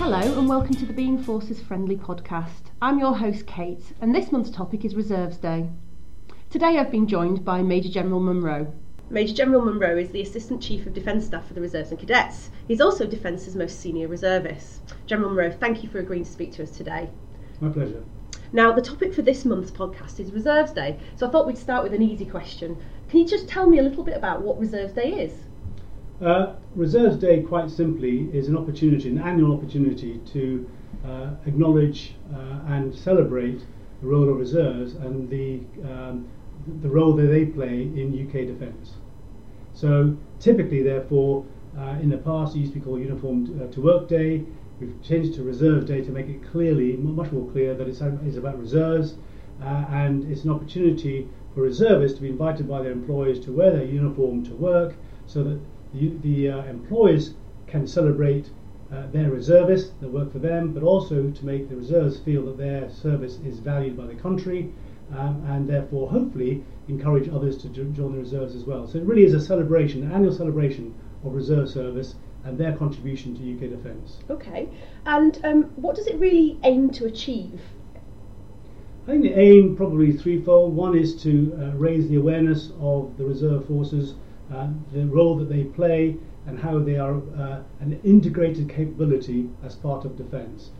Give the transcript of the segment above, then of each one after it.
Hello and welcome to the Being Forces Friendly podcast. I'm your host Kate and this month's topic is Reserves Day. Today I've been joined by Major General Munro. Major General Munro is the Assistant Chief of Defence Staff for the Reserves and Cadets. He's also Defence's most senior reservist. General Munro, thank you for agreeing to speak to us today. My pleasure. Now, the topic for this month's podcast is Reserves Day, so I thought we'd start with an easy question. Can you just tell me a little bit about what Reserves Day is? Uh, Reserves Day, quite simply, is an opportunity, an annual opportunity to uh, acknowledge uh, and celebrate the role of reserves and the um, the role that they play in UK defence. So typically, therefore, uh, in the past, it used to be called Uniform uh, to Work Day. We've changed to Reserve Day to make it clearly, much more clear, that it's, it's about reserves uh, and it's an opportunity for reservists to be invited by their employers to wear their uniform to work so that the, the uh, employers can celebrate uh, their reservists that work for them, but also to make the reserves feel that their service is valued by the country um, and therefore hopefully encourage others to jo- join the reserves as well. So it really is a celebration, an annual celebration of reserve service and their contribution to UK defence. Okay, and um, what does it really aim to achieve? I think the aim probably threefold. One is to uh, raise the awareness of the reserve forces uh, the role that they play and how they are uh, an integrated capability as part of defence.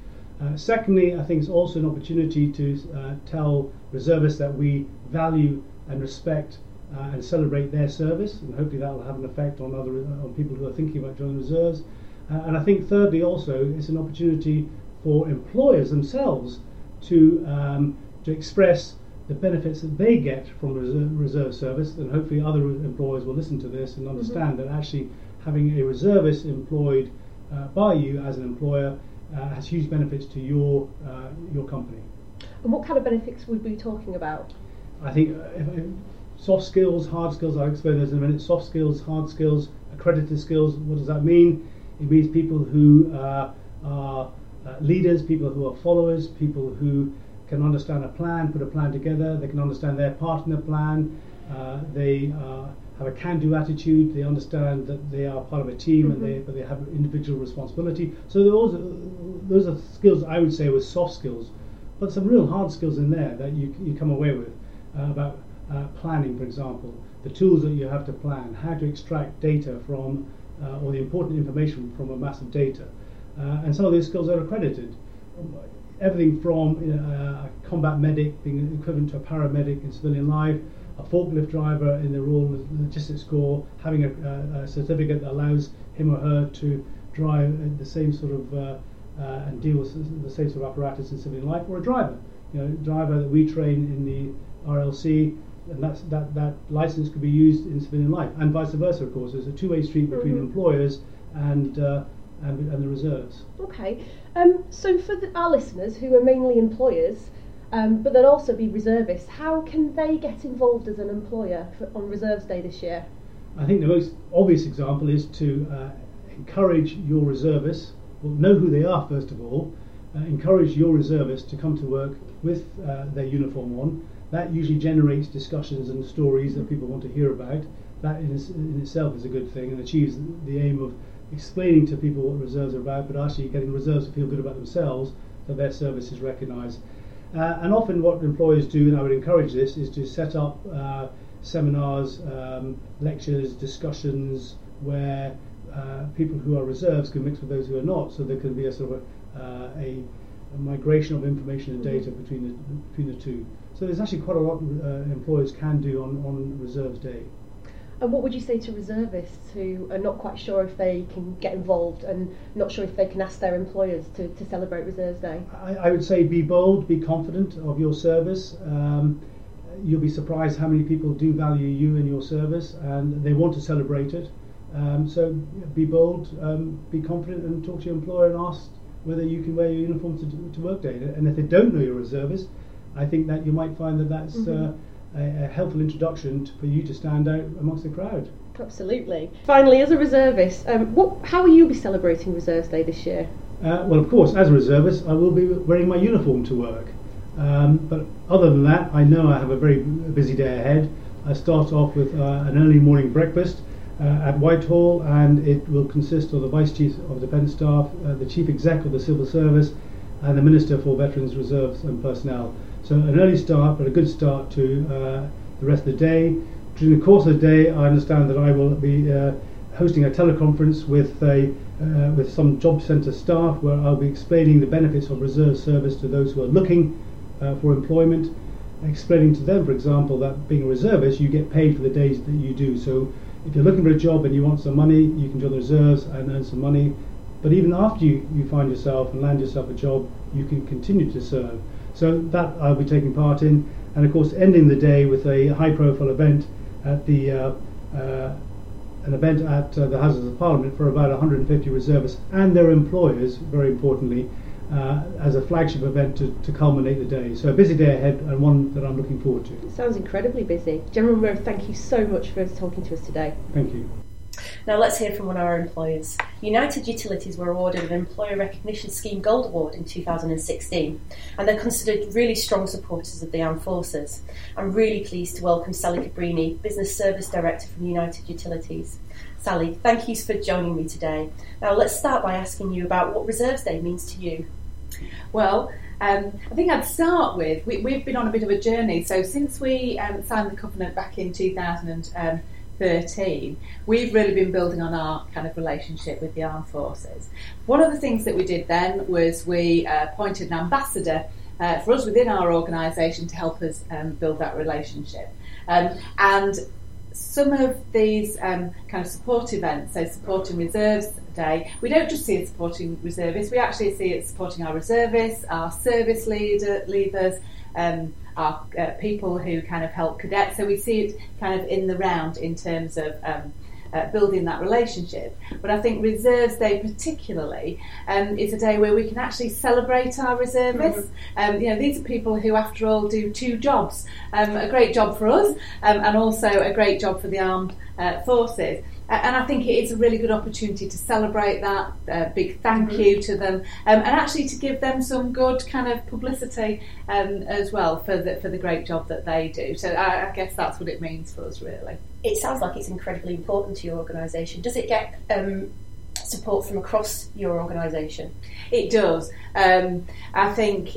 Uh, secondly, I think it's also an opportunity to uh, tell reservists that we value and respect uh, and celebrate their service, and hopefully that will have an effect on other on people who are thinking about joining reserves. and I think thirdly, also, it's an opportunity for employers themselves to um, to express the benefits that they get from reserve, reserve service, and hopefully other employers will listen to this and understand mm-hmm. that actually having a reservist employed uh, by you as an employer uh, has huge benefits to your uh, your company. And what kind of benefits would we be talking about? I think uh, if, if soft skills, hard skills. I'll explain those in a minute. Soft skills, hard skills, accredited skills. What does that mean? It means people who uh, are uh, leaders, people who are followers, people who can understand a plan, put a plan together, they can understand their part in the plan, uh, they uh, have a can-do attitude, they understand that they are part of a team mm-hmm. and they, mm-hmm. but they have individual responsibility. So those are, those are skills I would say were soft skills, but some real hard skills in there that you, you come away with uh, about uh, planning, for example, the tools that you have to plan, how to extract data from uh, or the important information from a mass of data. Uh, and some of these skills are accredited everything from you know, a combat medic being equivalent to a paramedic in civilian life, a forklift driver in the Royal Logistics Corps having a, a, certificate that allows him or her to drive the same sort of uh, uh, and deal with the same sort of apparatus in civilian life, or a driver, you know, driver that we train in the RLC, and that's, that that license could be used in civilian life, and vice versa. Of course, there's a two-way street between mm-hmm. employers and uh, and, and the reserves. Okay, um, so for the, our listeners who are mainly employers, um, but they'll also be reservists, how can they get involved as an employer for, on Reserves Day this year? I think the most obvious example is to uh, encourage your reservists, well, know who they are first of all, uh, encourage your reservists to come to work with uh, their uniform on. That usually generates discussions and stories that people want to hear about. That in, in itself is a good thing and achieves the aim of explaining to people what reserves are about, but actually getting reserves to feel good about themselves that their service is recognised. Uh, and often, what employers do, and I would encourage this, is to set up uh, seminars, um, lectures, discussions where uh, people who are reserves can mix with those who are not, so there can be a sort of a, uh, a, a migration of information and data between the between the two. So there's actually quite a lot uh, employers can do on, on Reserves Day. And what would you say to reservists who are not quite sure if they can get involved and not sure if they can ask their employers to, to celebrate Reserves Day? I, I would say be bold, be confident of your service. Um, you'll be surprised how many people do value you and your service and they want to celebrate it. Um, so be bold, um, be confident, and talk to your employer and ask whether you can wear your uniform to, to work day. And if they don't know you're a reservist, I think that you might find that that's. Mm-hmm. Uh, a, a helpful introduction to, for you to stand out amongst the crowd. Absolutely. Finally, as a reservist, um, what, how will you be celebrating Reserves Day this year? Uh, well, of course, as a reservist, I will be wearing my uniform to work. Um, but other than that, I know I have a very busy day ahead. I start off with uh, an early morning breakfast uh, at Whitehall, and it will consist of the Vice Chief of Defence Staff, uh, the Chief Exec of the Civil Service, and the Minister for Veterans Reserves and Personnel. So an early start, but a good start to uh, the rest of the day. During the course of the day, I understand that I will be uh, hosting a teleconference with a uh, with some job centre staff where I'll be explaining the benefits of reserve service to those who are looking uh, for employment, explaining to them, for example, that being a reservist, you get paid for the days that you do. So if you're looking for a job and you want some money, you can join the reserves and earn some money. But even after you, you find yourself and land yourself a job, you can continue to serve. So that I'll be taking part in, and of course ending the day with a high-profile event at the uh, uh, an event at uh, the Houses of Parliament for about 150 reservists and their employers, very importantly, uh, as a flagship event to, to culminate the day. So a busy day ahead and one that I'm looking forward to. Sounds incredibly busy. General Munro, thank you so much for talking to us today. Thank you. Now let's hear from one of our employers. United Utilities were awarded an Employer Recognition Scheme Gold Award in 2016 and they're considered really strong supporters of the armed forces. I'm really pleased to welcome Sally Cabrini, Business Service Director from United Utilities. Sally, thank you for joining me today. Now let's start by asking you about what Reserves Day means to you. Well, um, I think I'd start with we, have been on a bit of a journey. So since we um, signed the covenant back in 2013, we've really been building on our kind of relationship with the armed forces. One of the things that we did then was we uh, appointed an ambassador uh, for us within our organisation to help us um, build that relationship. Um, and some of these um, kind of support events, so supporting reserves day, we don't just see it supporting reservists, we actually see it supporting our reservists, our service leader, leaders, um, our uh, people who kind of help cadets. So we see it kind of in the round in terms of um, uh, building that relationship. But I think Reserves Day, particularly, um, is a day where we can actually celebrate our reservists. Mm-hmm. Um, you know, these are people who, after all, do two jobs: um, a great job for us, um, and also a great job for the armed uh, forces and I think it is a really good opportunity to celebrate that. Uh, big thank mm-hmm. you to them, um, and actually to give them some good kind of publicity um, as well for the for the great job that they do. So I, I, guess that's what it means for us, really. It sounds like it's incredibly important to your organisation. Does it get um, support from across your organisation? It does. Um, I think.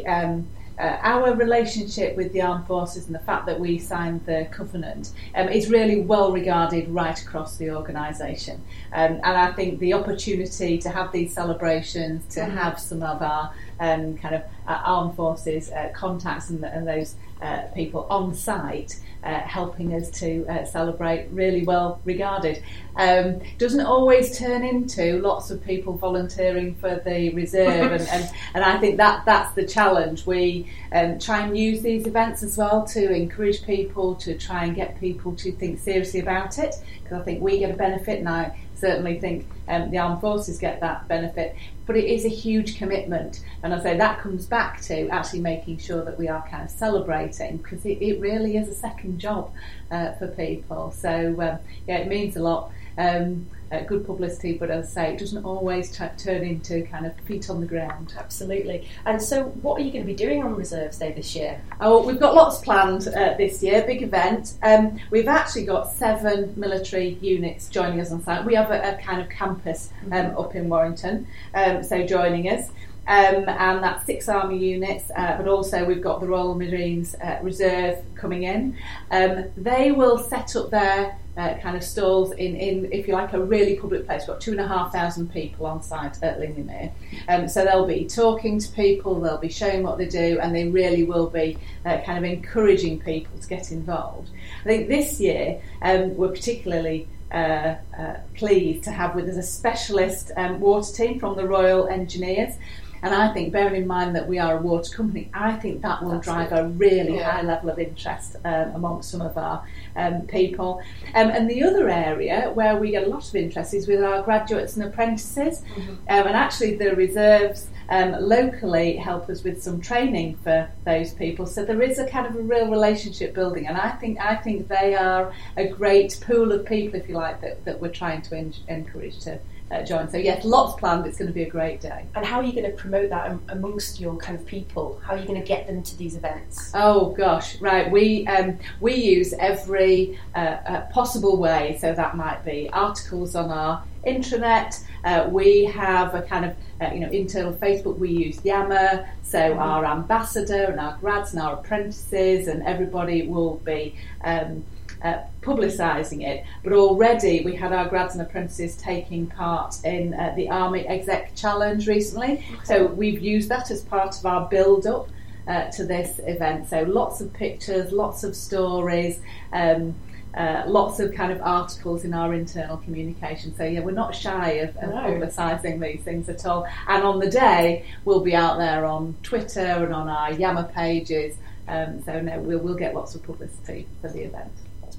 Uh, our relationship with the armed forces and the fact that we signed the covenant um, is really well regarded right across the organisation. Um, and I think the opportunity to have these celebrations, to mm-hmm. have some of our um, kind of uh, armed forces uh, contacts and, and those uh, people on site uh, helping us to uh, celebrate really well regarded. Um, doesn't always turn into lots of people volunteering for the reserve, and, and, and I think that that's the challenge. We um, try and use these events as well to encourage people to try and get people to think seriously about it because I think we get a benefit, I certainly think um, the armed forces get that benefit. But it is a huge commitment, and I say that comes back to actually making sure that we are kind of celebrating because it, it really is a second job uh, for people. So um, yeah, it means a lot um, uh, good publicity, but as I say, it doesn't always t- turn into kind of feet on the ground. Absolutely. And so, what are you going to be doing on Reserves Day this year? Oh, we've got lots planned uh, this year, big event. Um, we've actually got seven military units joining us on site. We have a, a kind of campus um, mm-hmm. up in Warrington, um, so joining us. Um, and that's six army units, uh, but also we've got the Royal Marines uh, Reserve coming in. Um, they will set up their uh, kind of stalls in, in, if you like, a really public place. We've got two and a half thousand people on site at Lingley Mere. Um, so they'll be talking to people, they'll be showing what they do, and they really will be uh, kind of encouraging people to get involved. I think this year um, we're particularly uh, uh, pleased to have with us a specialist um, water team from the Royal Engineers. And I think, bearing in mind that we are a water company, I think that will drive a really yeah. high level of interest um, amongst some of our um, people. Um, and the other area where we get a lot of interest is with our graduates and apprentices. Mm-hmm. Um, and actually, the reserves um, locally help us with some training for those people. So there is a kind of a real relationship building, and I think I think they are a great pool of people, if you like, that, that we're trying to en- encourage to uh, join. So yes, lots planned. It's going to be a great day. And how are you going to promote that amongst your kind of people? How are you going to get them to these events? Oh gosh, right. We um, we use every uh, uh, possible way. So that might be articles on our intranet. Uh, we have a kind of uh, you know internal Facebook. We use Yammer, so mm-hmm. our ambassador and our grads and our apprentices and everybody will be. Um, uh, publicising it, but already we had our grads and apprentices taking part in uh, the Army Exec Challenge recently. Okay. So we've used that as part of our build up uh, to this event. So lots of pictures, lots of stories. Um, uh, lots of kind of articles in our internal communication. So yeah, we're not shy of, of no. publicising these things at all. And on the day, we'll be out there on Twitter and on our Yammer pages. Um, so no, we'll, we'll get lots of publicity for the event.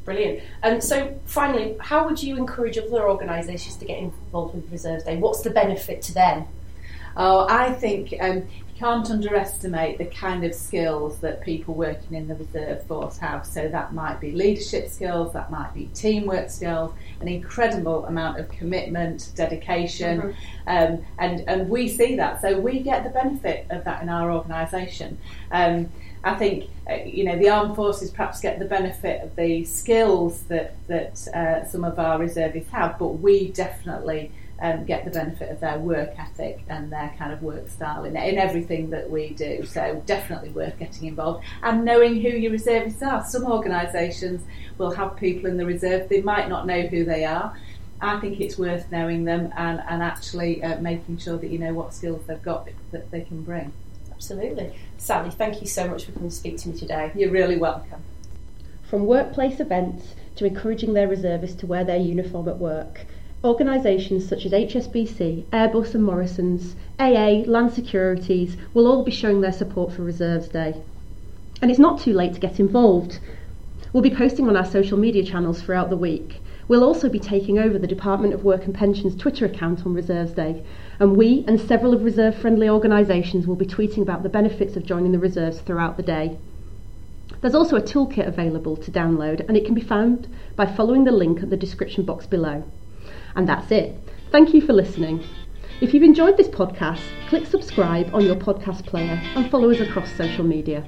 Brilliant. And so finally, how would you encourage other organisations to get involved with Reserves Day? What's the benefit to them? Oh, I think um, you can't underestimate the kind of skills that people working in the reserve force have. So that might be leadership skills, that might be teamwork skills, an incredible amount of commitment, dedication, mm-hmm. um, and and we see that. So we get the benefit of that in our organisation. Um, I think uh, you know the armed forces perhaps get the benefit of the skills that that uh, some of our reservists have, but we definitely um, get the benefit of their work ethic and their kind of work style in, in everything that we do. So definitely worth getting involved and knowing who your reservists are. Some organisations will have people in the reserve, they might not know who they are. I think it's worth knowing them and, and actually uh, making sure that you know what skills they've got that they can bring. Absolutely. Sally, thank you so much for coming to speak to me today. You're really welcome. From workplace events to encouraging their reservists to wear their uniform at work, Organisations such as HSBC, Airbus and Morrison's, AA, Land Securities will all be showing their support for Reserves Day. And it's not too late to get involved. We'll be posting on our social media channels throughout the week. We'll also be taking over the Department of Work and Pensions Twitter account on Reserves Day, and we and several of reserve friendly organisations will be tweeting about the benefits of joining the reserves throughout the day. There's also a toolkit available to download, and it can be found by following the link at the description box below. And that's it. Thank you for listening. If you've enjoyed this podcast, click subscribe on your podcast player and follow us across social media.